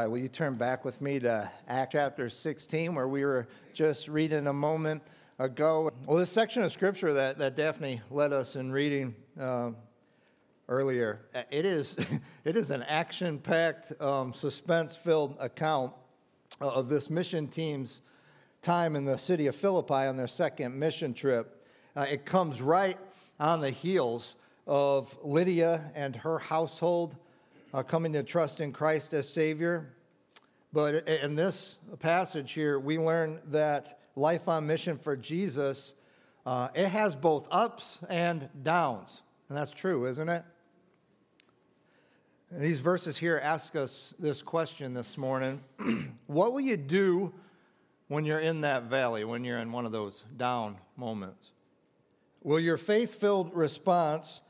Right, will you turn back with me to Act chapter 16, where we were just reading a moment ago? Well, this section of scripture that, that Daphne led us in reading uh, earlier, it is, it is an action packed, um, suspense filled account of this mission team's time in the city of Philippi on their second mission trip. Uh, it comes right on the heels of Lydia and her household uh, coming to trust in Christ as Savior. But in this passage here, we learn that life on mission for Jesus, uh, it has both ups and downs. And that's true, isn't it? And these verses here ask us this question this morning What will you do when you're in that valley, when you're in one of those down moments? Will your faith filled response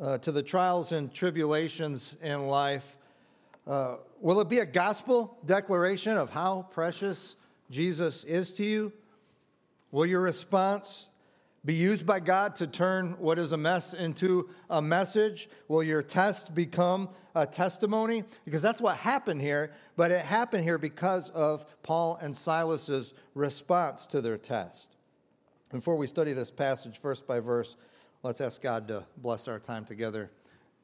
uh, to the trials and tribulations in life, uh, will it be a gospel declaration of how precious Jesus is to you? Will your response be used by God to turn what is a mess into a message? Will your test become a testimony? Because that's what happened here, but it happened here because of Paul and Silas's response to their test. Before we study this passage verse by verse, Let's ask God to bless our time together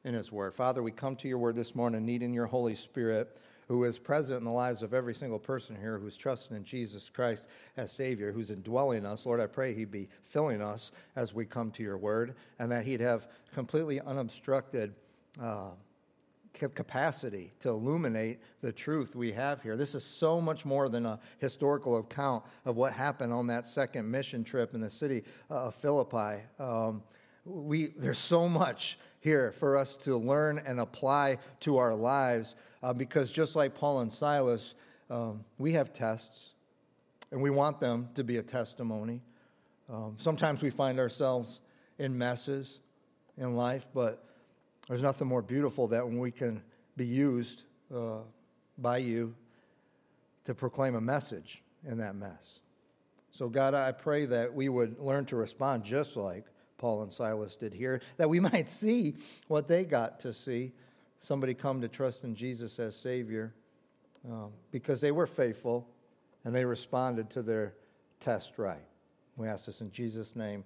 in His Word. Father, we come to your Word this morning, needing your Holy Spirit, who is present in the lives of every single person here who's trusting in Jesus Christ as Savior, who's indwelling us. Lord, I pray He'd be filling us as we come to your Word, and that He'd have completely unobstructed. Uh, capacity to illuminate the truth we have here. This is so much more than a historical account of what happened on that second mission trip in the city of Philippi. Um, we, there's so much here for us to learn and apply to our lives uh, because just like Paul and Silas, um, we have tests and we want them to be a testimony. Um, sometimes we find ourselves in messes in life, but there's nothing more beautiful than when we can be used uh, by you to proclaim a message in that mess. So, God, I pray that we would learn to respond just like Paul and Silas did here, that we might see what they got to see somebody come to trust in Jesus as Savior um, because they were faithful and they responded to their test right. We ask this in Jesus' name.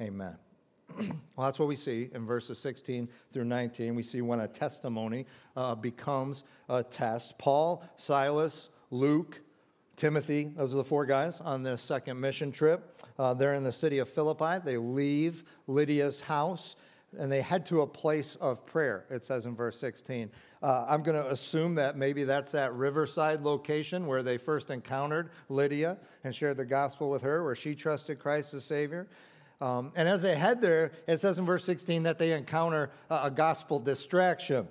Amen. well, that's what we see in verses 16 through 19. We see when a testimony uh, becomes a test. Paul, Silas, Luke, Timothy, those are the four guys on this second mission trip. Uh, they're in the city of Philippi. They leave Lydia's house and they head to a place of prayer, it says in verse 16. Uh, I'm going to assume that maybe that's that riverside location where they first encountered Lydia and shared the gospel with her, where she trusted Christ as Savior. Um, and as they head there, it says in verse 16 that they encounter a, a gospel distraction.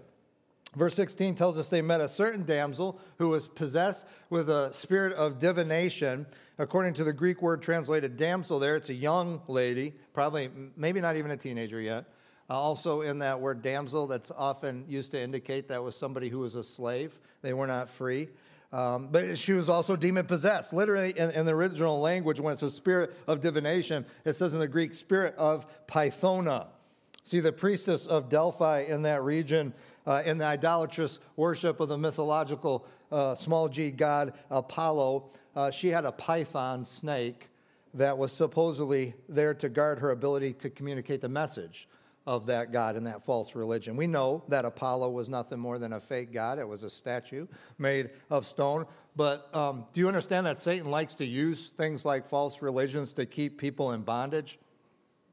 Verse 16 tells us they met a certain damsel who was possessed with a spirit of divination. According to the Greek word translated damsel, there, it's a young lady, probably, maybe not even a teenager yet. Uh, also, in that word damsel, that's often used to indicate that was somebody who was a slave. They were not free. Um, but she was also demon possessed. Literally, in, in, the original language, when it's a spirit of divination, it says in the Greek, spirit of Pythona. See, the priestess of Delphi in that region uh, in the idolatrous worship of the mythological uh, small g god Apollo, uh, she had a python snake that was supposedly there to guard her ability to communicate the message of that god and that false religion. We know that Apollo was nothing more than a fake god, it was a statue made of stone. But um, do you understand that Satan likes to use things like false religions to keep people in bondage?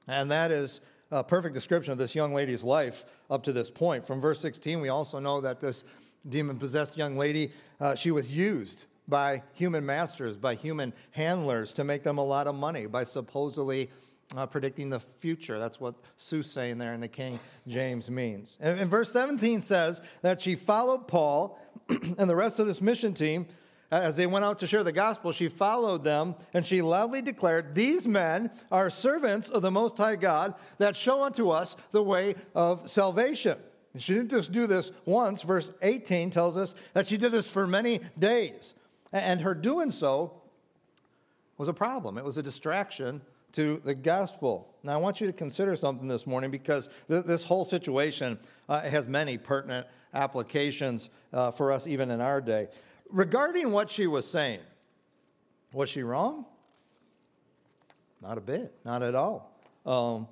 And that is a perfect description of this young lady's life up to this point. From verse 16, we also know that this demon possessed young lady, uh, she was used by human masters, by human handlers to make them a lot of money by supposedly uh, predicting the future. That's what soothsaying there in the King James means. And, and verse 17 says that she followed Paul and the rest of this mission team as they went out to share the gospel, she followed them and she loudly declared, These men are servants of the Most High God that show unto us the way of salvation. And she didn't just do this once. Verse 18 tells us that she did this for many days. And her doing so was a problem, it was a distraction to the gospel. Now, I want you to consider something this morning because th- this whole situation uh, has many pertinent applications uh, for us even in our day regarding what she was saying, was she wrong? Not a bit, not at all. Um,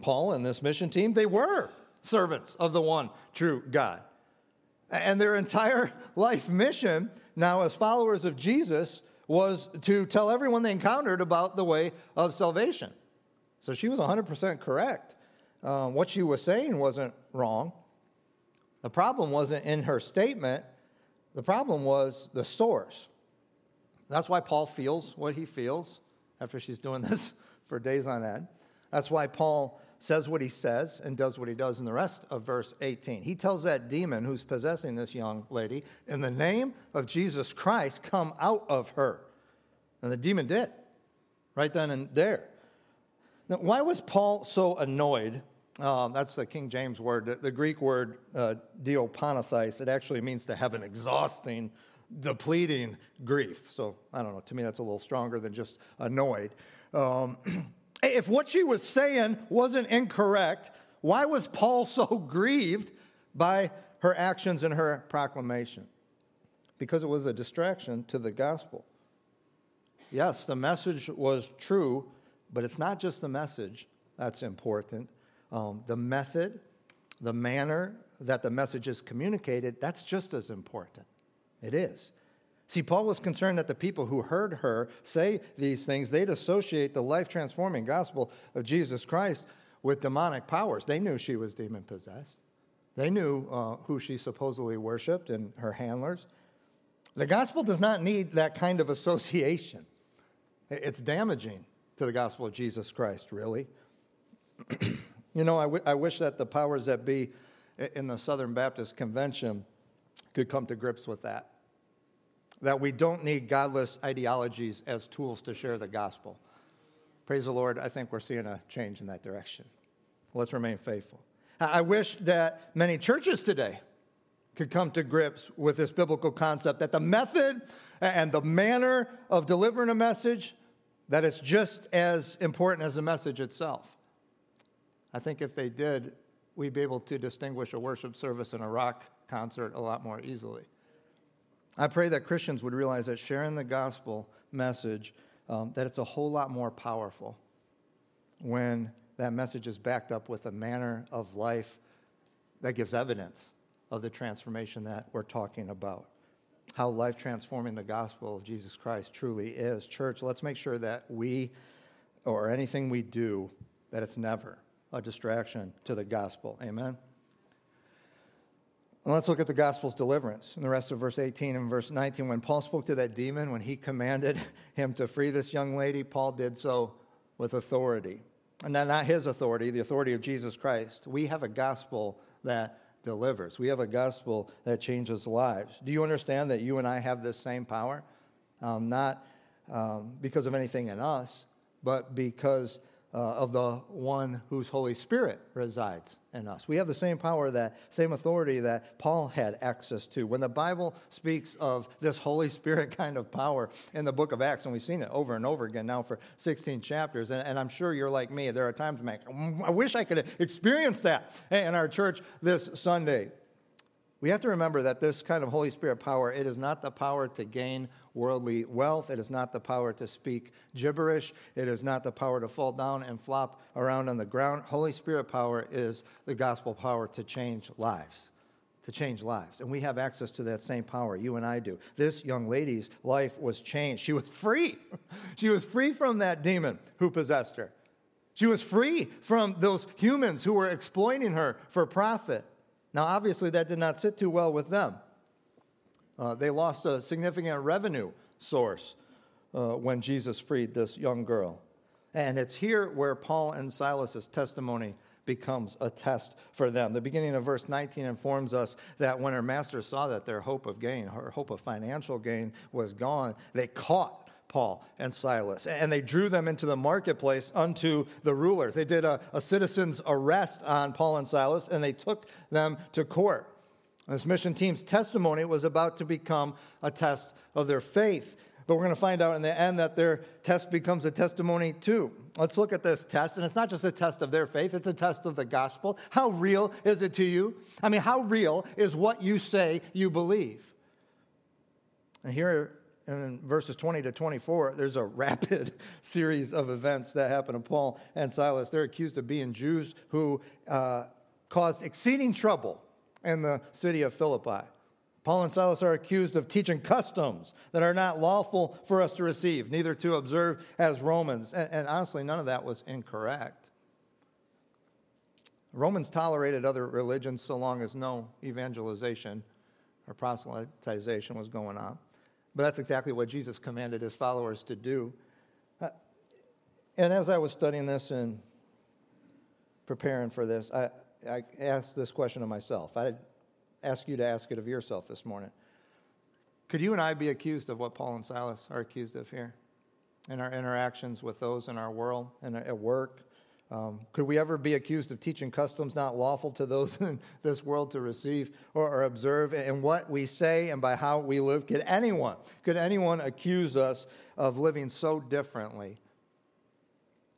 Paul and this mission team, they were servants of the one true God. And their entire life mission, now as followers of Jesus, was to tell everyone they encountered about the way of salvation. So she was 100% correct. Um, what she was saying wasn't wrong. The problem wasn't in her statement, the problem was the source. That's why Paul feels what he feels after she's doing this for days on end. That's why Paul says what he says and does what he does in the rest of verse 18. He tells that demon who's possessing this young lady, in the name of Jesus Christ, come out of her. And the demon did, right then and there. Now, why was Paul so annoyed um, that's the King James word. The, the Greek word uh, it actually means to have an exhausting, depleting grief. So I don't know, to me that's a little stronger than just annoyed. Um, if what she was saying wasn't incorrect, why was Paul so grieved by her actions and her proclamation? Because it was a distraction to the gospel. Yes, the message was true, but it's not just the message that's important um, the method, the manner that the message is communicated, that's just as important. It is. See, Paul was concerned that the people who heard her say these things, they'd associate the life transforming gospel of Jesus Christ with demonic powers. They knew she was demon possessed, they knew uh, who she supposedly worshiped and her handlers. The gospel does not need that kind of association, it's damaging to the gospel of Jesus Christ, really. You know, I, w- I wish that the powers that be in the Southern Baptist Convention could come to grips with that. That we don't need godless ideologies as tools to share the gospel. Praise the Lord, I think we're seeing a change in that direction. Let's remain faithful. I wish that many churches today could come to grips with this biblical concept that the method and the manner of delivering a message that it's just as important as the message itself. I think if they did, we'd be able to distinguish a worship service and a rock concert a lot more easily. I pray that Christians would realize that sharing the gospel message, um, that it's a whole lot more powerful when that message is backed up with a manner of life that gives evidence of the transformation that we're talking about. How life transforming the gospel of Jesus Christ truly is. Church, let's make sure that we, or anything we do, that it's never a distraction to the gospel. Amen? And let's look at the gospel's deliverance in the rest of verse 18 and verse 19. When Paul spoke to that demon, when he commanded him to free this young lady, Paul did so with authority. And not his authority, the authority of Jesus Christ. We have a gospel that delivers. We have a gospel that changes lives. Do you understand that you and I have this same power? Um, not um, because of anything in us, but because uh, of the one whose Holy Spirit resides in us. We have the same power, that same authority that Paul had access to. When the Bible speaks of this Holy Spirit kind of power in the book of Acts, and we've seen it over and over again now for 16 chapters, and, and I'm sure you're like me. There are times when I wish I could experience that in our church this Sunday. We have to remember that this kind of Holy Spirit power, it is not the power to gain worldly wealth. It is not the power to speak gibberish. It is not the power to fall down and flop around on the ground. Holy Spirit power is the gospel power to change lives. To change lives. And we have access to that same power. You and I do. This young lady's life was changed. She was free. she was free from that demon who possessed her. She was free from those humans who were exploiting her for profit. Now, obviously, that did not sit too well with them. Uh, they lost a significant revenue source uh, when Jesus freed this young girl. And it's here where Paul and Silas's testimony becomes a test for them. The beginning of verse 19 informs us that when her master saw that their hope of gain, her hope of financial gain was gone, they caught Paul and Silas and they drew them into the marketplace unto the rulers. They did a, a citizen's arrest on Paul and Silas and they took them to court. This mission team's testimony was about to become a test of their faith. But we're going to find out in the end that their test becomes a testimony too. Let's look at this test. And it's not just a test of their faith, it's a test of the gospel. How real is it to you? I mean, how real is what you say you believe? And here in verses 20 to 24, there's a rapid series of events that happen to Paul and Silas. They're accused of being Jews who uh, caused exceeding trouble in the city of Philippi. Paul and Silas are accused of teaching customs that are not lawful for us to receive, neither to observe as Romans. And, and, honestly, none of that was incorrect. Romans tolerated other religions so long as no evangelization or proselytization was going on. But that's exactly what Jesus commanded his followers to do. And as I was studying this and preparing for this, I, I asked this question of myself. I ask you to ask it of yourself this morning. Could you and I be accused of what Paul and Silas are accused of here in our interactions with those in our world and at work? Um, could we ever be accused of teaching customs not lawful to those in this world to receive or, or observe? And what we say and by how we live, could anyone, could anyone accuse us of living so differently?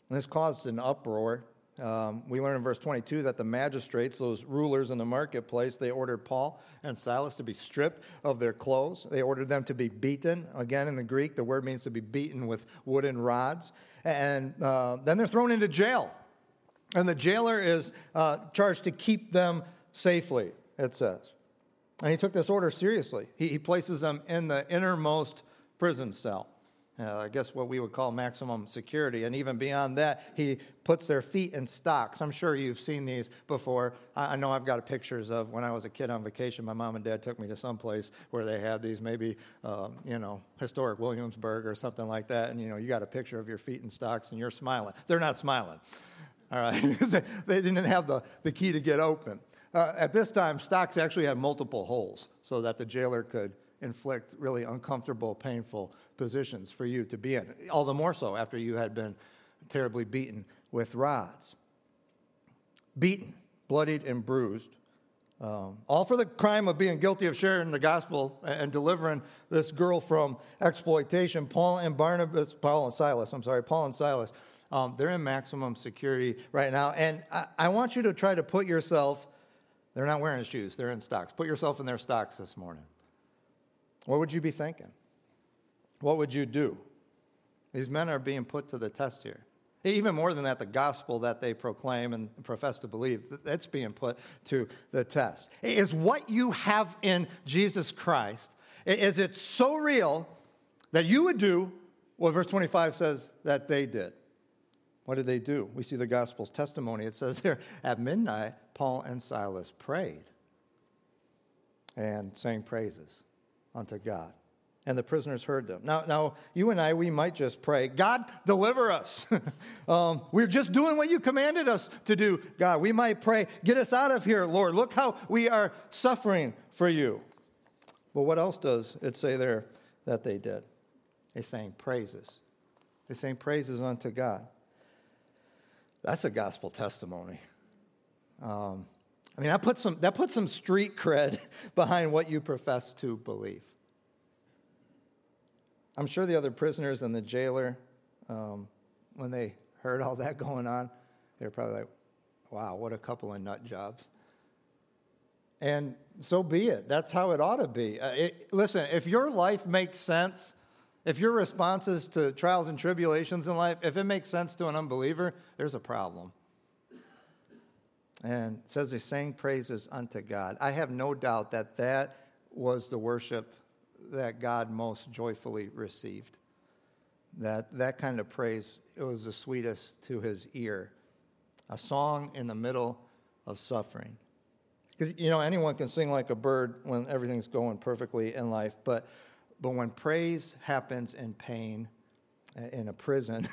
And this caused an uproar um, we learn in verse 22 that the magistrates, those rulers in the marketplace, they ordered Paul and Silas to be stripped of their clothes. They ordered them to be beaten. Again, in the Greek, the word means to be beaten with wooden rods. And uh, then they're thrown into jail. And the jailer is uh, charged to keep them safely, it says. And he took this order seriously. He, he places them in the innermost prison cell uh, I guess what we would call maximum security. And even beyond that, he puts their feet in stocks. I'm sure you've seen these before. I, I know I've got pictures of when I was a kid on vacation. My mom and dad took me to some place where they had these, maybe, uh, you know, historic Williamsburg or something like that. And, you know, you got a picture of your feet in stocks and you're smiling. They're not smiling. All right. they didn't have the, the key to get open. Uh, at this time, stocks actually had multiple holes so that the jailer could inflict really uncomfortable, painful positions for you to be in, all the more so after you had been terribly beaten with rods. Beaten, bloodied, and bruised. Um, all for the crime of being guilty of sharing the gospel and delivering this girl from exploitation. Paul and Barnabas, Paul and Silas, I'm sorry, Paul and Silas, um, they're in maximum security right now. And I, I want you to try to put yourself, they're not wearing shoes, they're in stocks. Put yourself in their stocks this morning. What would you be thinking? What would you do? These men are being put to the test here. Even more than that, the gospel that they proclaim and profess to believe, that's being put to the test. Is what you have in Jesus Christ, is it so real that you would do what verse 25 says that they did? What did they do? We see the gospel's testimony. It says there, at midnight, Paul and Silas prayed and sang praises unto God. And the prisoners heard them. Now, now you and I, we might just pray, God, deliver us. um, we're just doing what you commanded us to do, God. We might pray, get us out of here, Lord. Look how we are suffering for you. But what else does it say there that they did? They sang praises. They sang praises unto God. That's a gospel testimony. Um, I mean, that puts some, that puts some street cred behind what you profess to believe. I'm sure the other prisoners and the jailer, um, when they heard all that going on, they were probably like, wow, what a couple of nut jobs. And so be it. That's how it ought to be. Uh, it, listen, if your life makes sense, if your responses to trials and tribulations in life, if it makes sense to an unbeliever, there's a problem and says they sang praises unto God. I have no doubt that that was the worship that God most joyfully received. That that kind of praise it was the sweetest to his ear. A song in the middle of suffering. Because you know anyone can sing like a bird when everything's going perfectly in life, but but when praise happens in pain, uh, in a prison,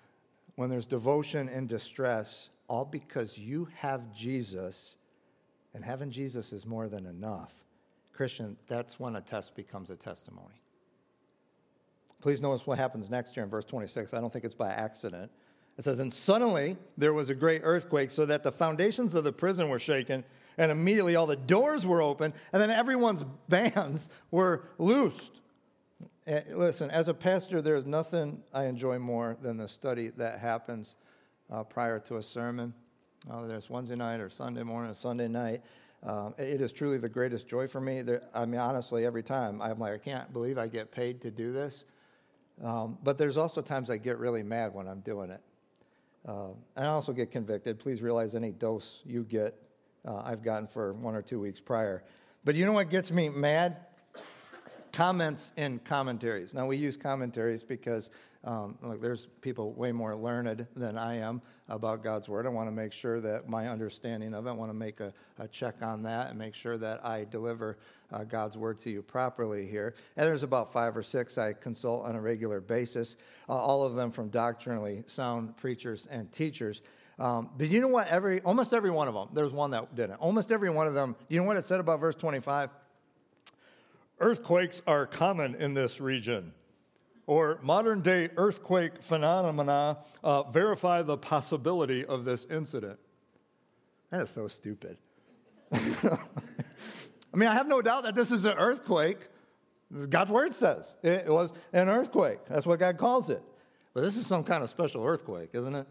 when there's devotion and distress, all because you have Jesus, and having Jesus is more than enough. Christian, that's when a test becomes a testimony. Please notice what happens next here in verse 26. I don't think it's by accident. It says, And suddenly there was a great earthquake, so that the foundations of the prison were shaken, and immediately all the doors were open, and then everyone's bands were loosed. And eh, listen, as a pastor, there's nothing I enjoy more than the study that happens uh, prior to a sermon. Uh, there's Wednesday night or Sunday morning or Sunday night. Um, it is truly the greatest joy for me. There, I mean, honestly, every time I'm like, I can't believe I get paid to do this. Um, but there's also times I get really mad when I'm doing it. Uh, and I also get convicted. Please realize any dose you get, uh, I've gotten for one or two weeks prior. But you know what gets me mad? Comments in commentaries. Now, we use commentaries because um, look, there's people way more learned than I am about God's Word. I want to make sure that my understanding of it, I want to make a, a check on that and make sure that I deliver uh, God's Word to you properly here. And there's about five or six I consult on a regular basis, uh, all of them from doctrinally sound preachers and teachers. Um, but you know what? Every almost every one of them. There's one that didn't. Almost every one of them. You know what it said about verse 25? Earthquakes are common in this region or modern day earthquake phenomena uh, verify the possibility of this incident. That is so stupid. I mean, I have no doubt that this is an earthquake. God's word says it was an earthquake. That's what God calls it. But this is some kind of special earthquake, isn't it?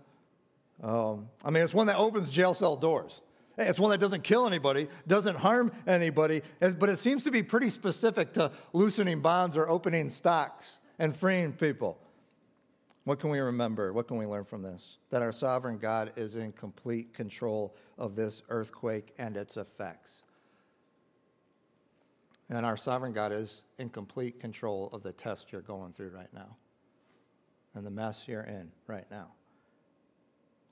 Um, I mean, it's one that opens jail cell doors. It's one that doesn't kill anybody, doesn't harm anybody, but it seems to be pretty specific to loosening bonds or opening stocks and freeing people. What can we remember? What can we learn from this? That our sovereign God is in complete control of this earthquake and its effects. And our sovereign God is in complete control of the test you're going through right now and the mess you're in right now.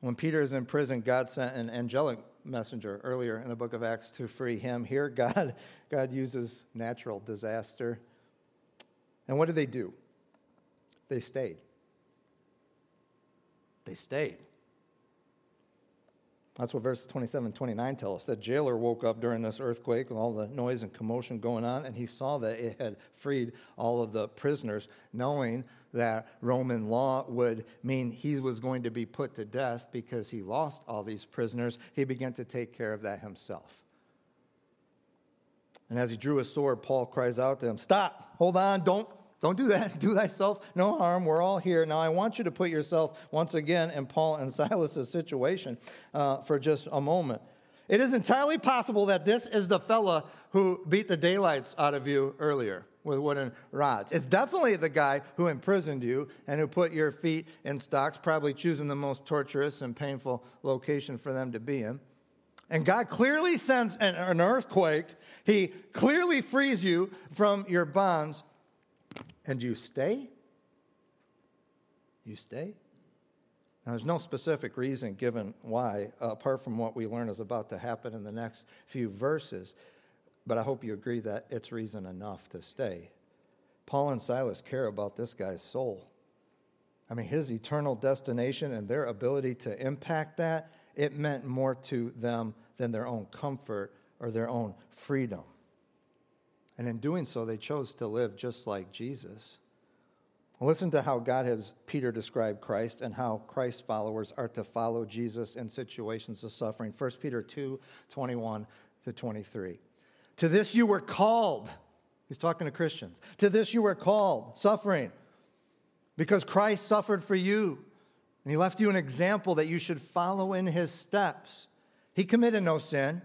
When Peter is in prison, God sent an angelic messenger earlier in the book of Acts to free him. Here, God, God uses natural disaster. And what did they do? They stayed. They stayed. That's what verses 27 and 29 tell us. The jailer woke up during this earthquake with all the noise and commotion going on, and he saw that it had freed all of the prisoners, knowing that Roman law would mean he was going to be put to death because he lost all these prisoners. He began to take care of that himself. And as he drew his sword, Paul cries out to him, Stop, hold on, don't don't do that. Do thyself no harm. We're all here. Now, I want you to put yourself once again in Paul and Silas's situation uh, for just a moment. It is entirely possible that this is the fella who beat the daylights out of you earlier with wooden rods. It's definitely the guy who imprisoned you and who put your feet in stocks, probably choosing the most torturous and painful location for them to be in. And God clearly sends an, an earthquake. He clearly frees you from your bonds and you stay? You stay? Now, there's no specific reason given why, apart from what we learn is about to happen in the next few verses, but I hope you agree that it's reason enough to stay. Paul and Silas care about this guy's soul. I mean, his eternal destination and their ability to impact that, it meant more to them than their own comfort or their own freedom. And in doing so, they chose to live just like Jesus. Listen to how God has Peter described Christ and how Christ followers are to follow Jesus in situations of suffering. 1 Peter 2 21 to 23. To this you were called. He's talking to Christians. To this you were called, suffering, because Christ suffered for you. And he left you an example that you should follow in his steps. He committed no sin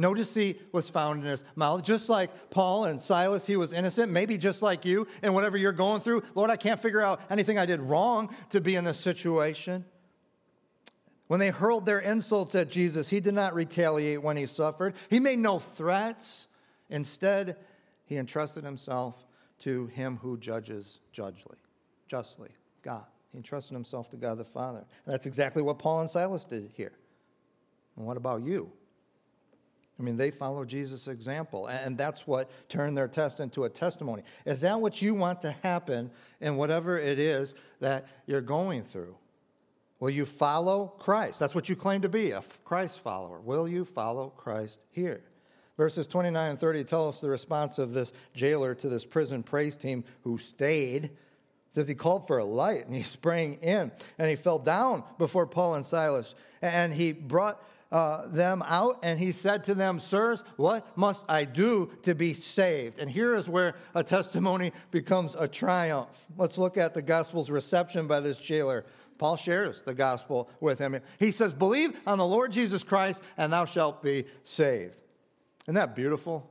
no deceit was found in his mouth. Just like Paul and Silas, he was innocent, maybe just like you, and whatever you're going through, Lord, I can't figure out anything I did wrong to be in this situation. When they hurled their insults at Jesus, he did not retaliate when he suffered. He made no threats. Instead, he entrusted himself to him who judges judgely, justly, God. He entrusted himself to God the Father. And that's exactly what Paul and Silas did here. And what about you? I mean, they follow Jesus' example, and that's what turned their test into a testimony. Is that what you want to happen in whatever it is that you're going through? Will you follow Christ? That's what you claim to be, a Christ follower. Will you follow Christ here? Verses 29 and 30 tell us the response of this jailer to this prison praise team who stayed. It says he called for a light and he sprang in and he fell down before Paul and Silas. And he brought uh, them out and he said to them, Sirs, what must I do to be saved? And here is where a testimony becomes a triumph. Let's look at the gospel's reception by this jailer. Paul shares the gospel with him. He says, Believe on the Lord Jesus Christ, and thou shalt be saved. Isn't that beautiful?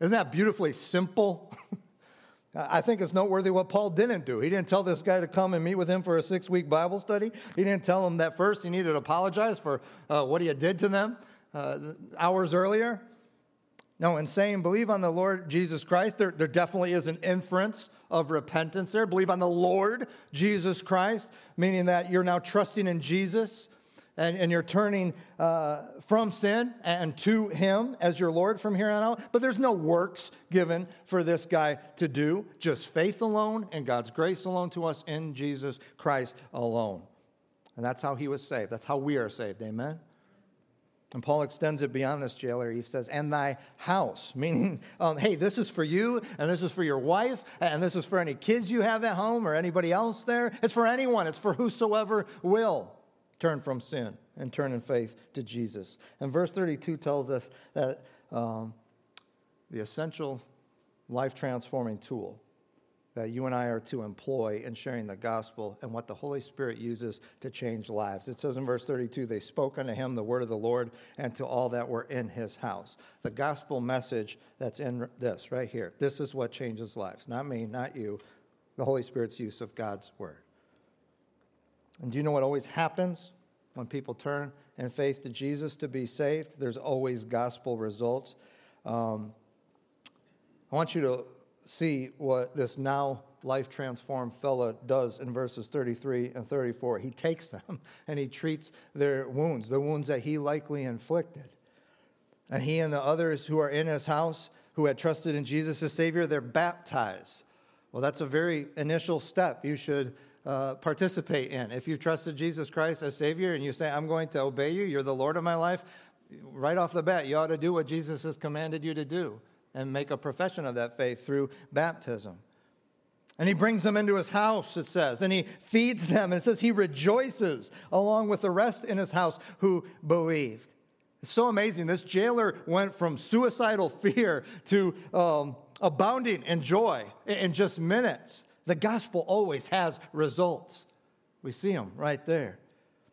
Isn't that beautifully simple? I think it's noteworthy what Paul didn't do. He didn't tell this guy to come and meet with him for a six week Bible study. He didn't tell him that first he needed to apologize for uh, what he had did to them uh, hours earlier. No, in saying believe on the Lord Jesus Christ, there, there definitely is an inference of repentance there. Believe on the Lord Jesus Christ, meaning that you're now trusting in Jesus and, and you're turning uh, from sin and to Him as your Lord from here on out. But there's no works given for this guy to do, just faith alone and God's grace alone to us in Jesus Christ alone. And that's how he was saved. That's how we are saved. Amen? And Paul extends it beyond this jailer. He says, and thy house, meaning, um, hey, this is for you, and this is for your wife, and this is for any kids you have at home or anybody else there. It's for anyone, it's for whosoever will turn from sin and turn in faith to Jesus. And verse 32 tells us that um, the essential life transforming tool that you and I are to employ in sharing the gospel and what the Holy Spirit uses to change lives. It says in verse 32 they spoke unto him the word of the Lord and to all that were in his house. The gospel message that's in this right here. This is what changes lives. Not me, not you. The Holy Spirit's use of God's word. And do you know what always happens when people turn in faith to Jesus to be saved? There's always gospel results. Um, I want you to see what this now life transformed fella does in verses 33 and 34. He takes them and he treats their wounds, the wounds that he likely inflicted. And he and the others who are in his house who had trusted in Jesus as Savior, they're baptized. Well, that's a very initial step you should uh, participate in. If you've trusted Jesus Christ as Savior and you say, I'm going to obey you, you're the Lord of my life, right off the bat, you ought to do what Jesus has commanded you to do and make a profession of that faith through baptism. And he brings them into his house, it says, and he feeds them. And it says he rejoices along with the rest in his house who believed. It's so amazing. This jailer went from suicidal fear to um, abounding in joy in just minutes. The gospel always has results. We see them right there.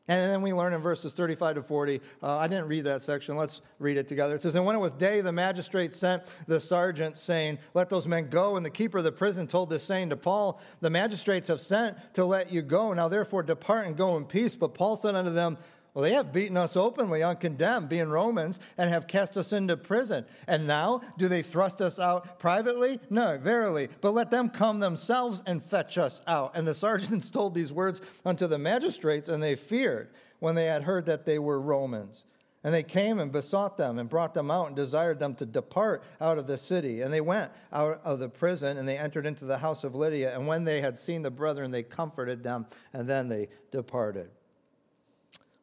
And then we learn in verses 35 to 40. Uh, I didn't read that section. Let's read it together. It says, And when it was day, the magistrate sent the sergeant, saying, Let those men go. And the keeper of the prison told this saying to Paul, The magistrates have sent to let you go. Now therefore depart and go in peace. But Paul said unto them, well, they have beaten us openly, uncondemned, being Romans, and have cast us into prison. And now, do they thrust us out privately? No, verily. But let them come themselves and fetch us out. And the sergeants told these words unto the magistrates, and they feared when they had heard that they were Romans. And they came and besought them and brought them out and desired them to depart out of the city. And they went out of the prison and they entered into the house of Lydia. And when they had seen the brethren, they comforted them, and then they departed.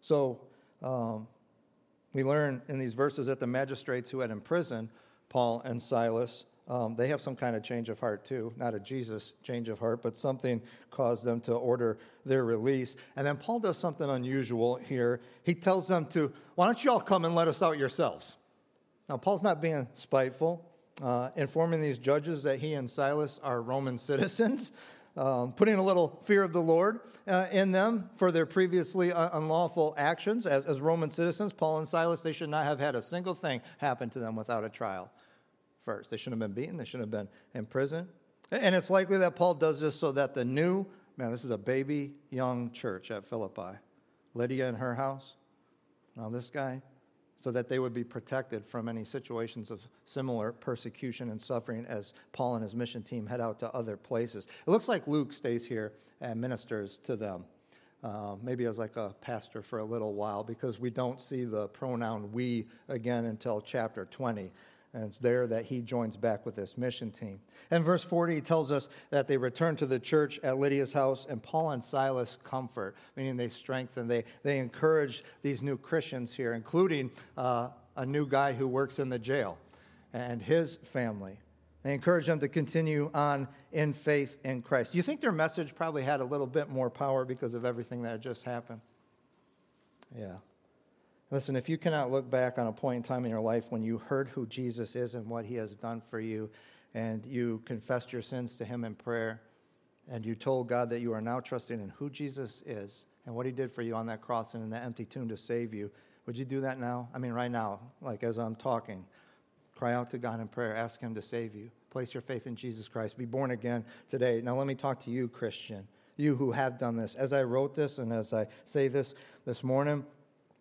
So um, we learn in these verses that the magistrates who had imprisoned Paul and Silas, um, they have some kind of change of heart too. Not a Jesus change of heart, but something caused them to order their release. And then Paul does something unusual here. He tells them to, why don't you all come and let us out yourselves? Now, Paul's not being spiteful, uh, informing these judges that he and Silas are Roman citizens um, putting a little fear of the Lord uh, in them for their previously unlawful actions as, as Roman citizens. Paul and Silas, they should not have had a single thing happen to them without a trial first. They shouldn't have been beaten, they shouldn't have been in prison. And it's likely that Paul does this so that the new, man, this is a baby young church at Philippi. Lydia in her house. Now, this guy, so that they would be protected from any situations of similar persecution and suffering as Paul and his mission team head out to other places. It looks like Luke stays here and ministers to them. Uh, maybe as like a pastor for a little while because we don't see the pronoun we again until chapter 20. And it's there that he joins back with this mission team. And verse 40 tells us that they return to the church at Lydia's house, and Paul and Silas comfort, meaning they strengthen, they, they encourage these new Christians here, including uh, a new guy who works in the jail and his family. They encourage them to continue on in faith in Christ. Do you think their message probably had a little bit more power because of everything that had just happened? Yeah. Listen, if you cannot look back on a point in time in your life when you heard who Jesus is and what he has done for you, and you confessed your sins to him in prayer, and you told God that you are now trusting in who Jesus is and what he did for you on that cross and in that empty tomb to save you, would you do that now? I mean, right now, like as I'm talking. Cry out to God in prayer. Ask him to save you. Place your faith in Jesus Christ. Be born again today. Now, let me talk to you, Christian, you who have done this. As I wrote this and as I say this this morning,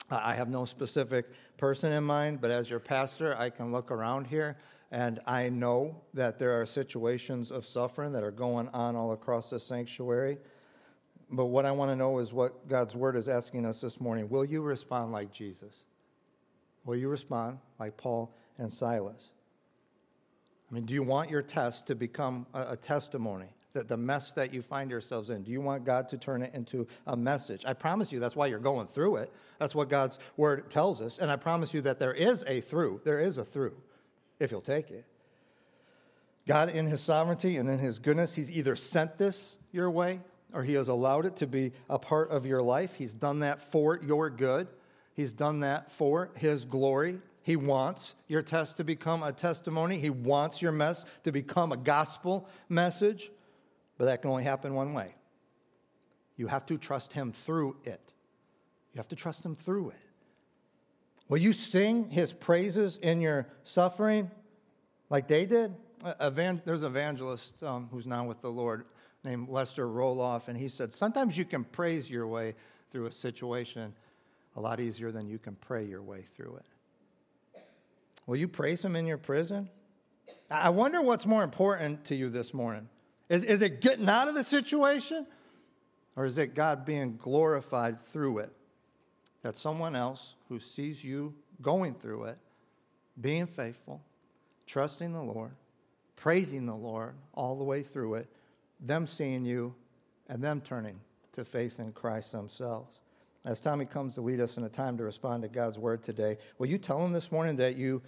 I have no specific person in mind, but as your pastor, I can look around here and I know that there are situations of suffering that are going on all across the sanctuary. But what I want to know is what God's word is asking us this morning. Will you respond like Jesus? Will you respond like Paul and Silas? I mean, do you want your test to become a, a testimony? That the mess that you find yourselves in? Do you want God to turn it into a message? I promise you that's why you're going through it. That's what God's word tells us. And I promise you that there is a through. There is a through if you'll take it. God, in his sovereignty and in his goodness, he's either sent this your way or he has allowed it to be a part of your life. He's done that for your good, he's done that for his glory. He wants your test to become a testimony. He wants your mess to become a gospel message. But that can only happen one way. You have to trust Him through it. You have to trust Him through it. Will you sing His praises in your suffering like they did? There's an evangelist um, who's now with the Lord named Lester Roloff, and he said, Sometimes you can praise your way through a situation a lot easier than you can pray your way through it. Will you praise Him in your prison? I wonder what's more important to you this morning is, is it getting out of the situation? Or is it God being glorified through it? That someone else who sees you going through it, being faithful, trusting the Lord, praising the Lord all the way through it, them seeing you, and them turning to faith in Christ themselves. As Tommy comes to lead us in a time to respond to God's word today, will you tell him this morning that you,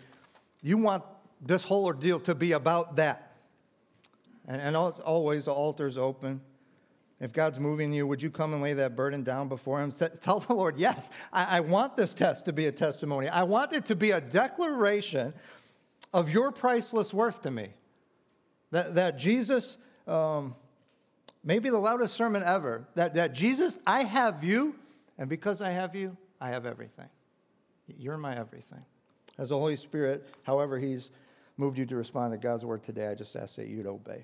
you want this whole ordeal to be about that? And, and always the altar's open. If God's moving you, would you come and lay that burden down before Him? Tell the Lord, yes, I, I want this test to be a testimony. I want it to be a declaration of your priceless worth to me. That, that Jesus, um, maybe the loudest sermon ever, that, that Jesus, I have you, and because I have you, I have everything. You're my everything. As the Holy Spirit, however, He's moved you to respond to God's word today, I just ask that you'd obey.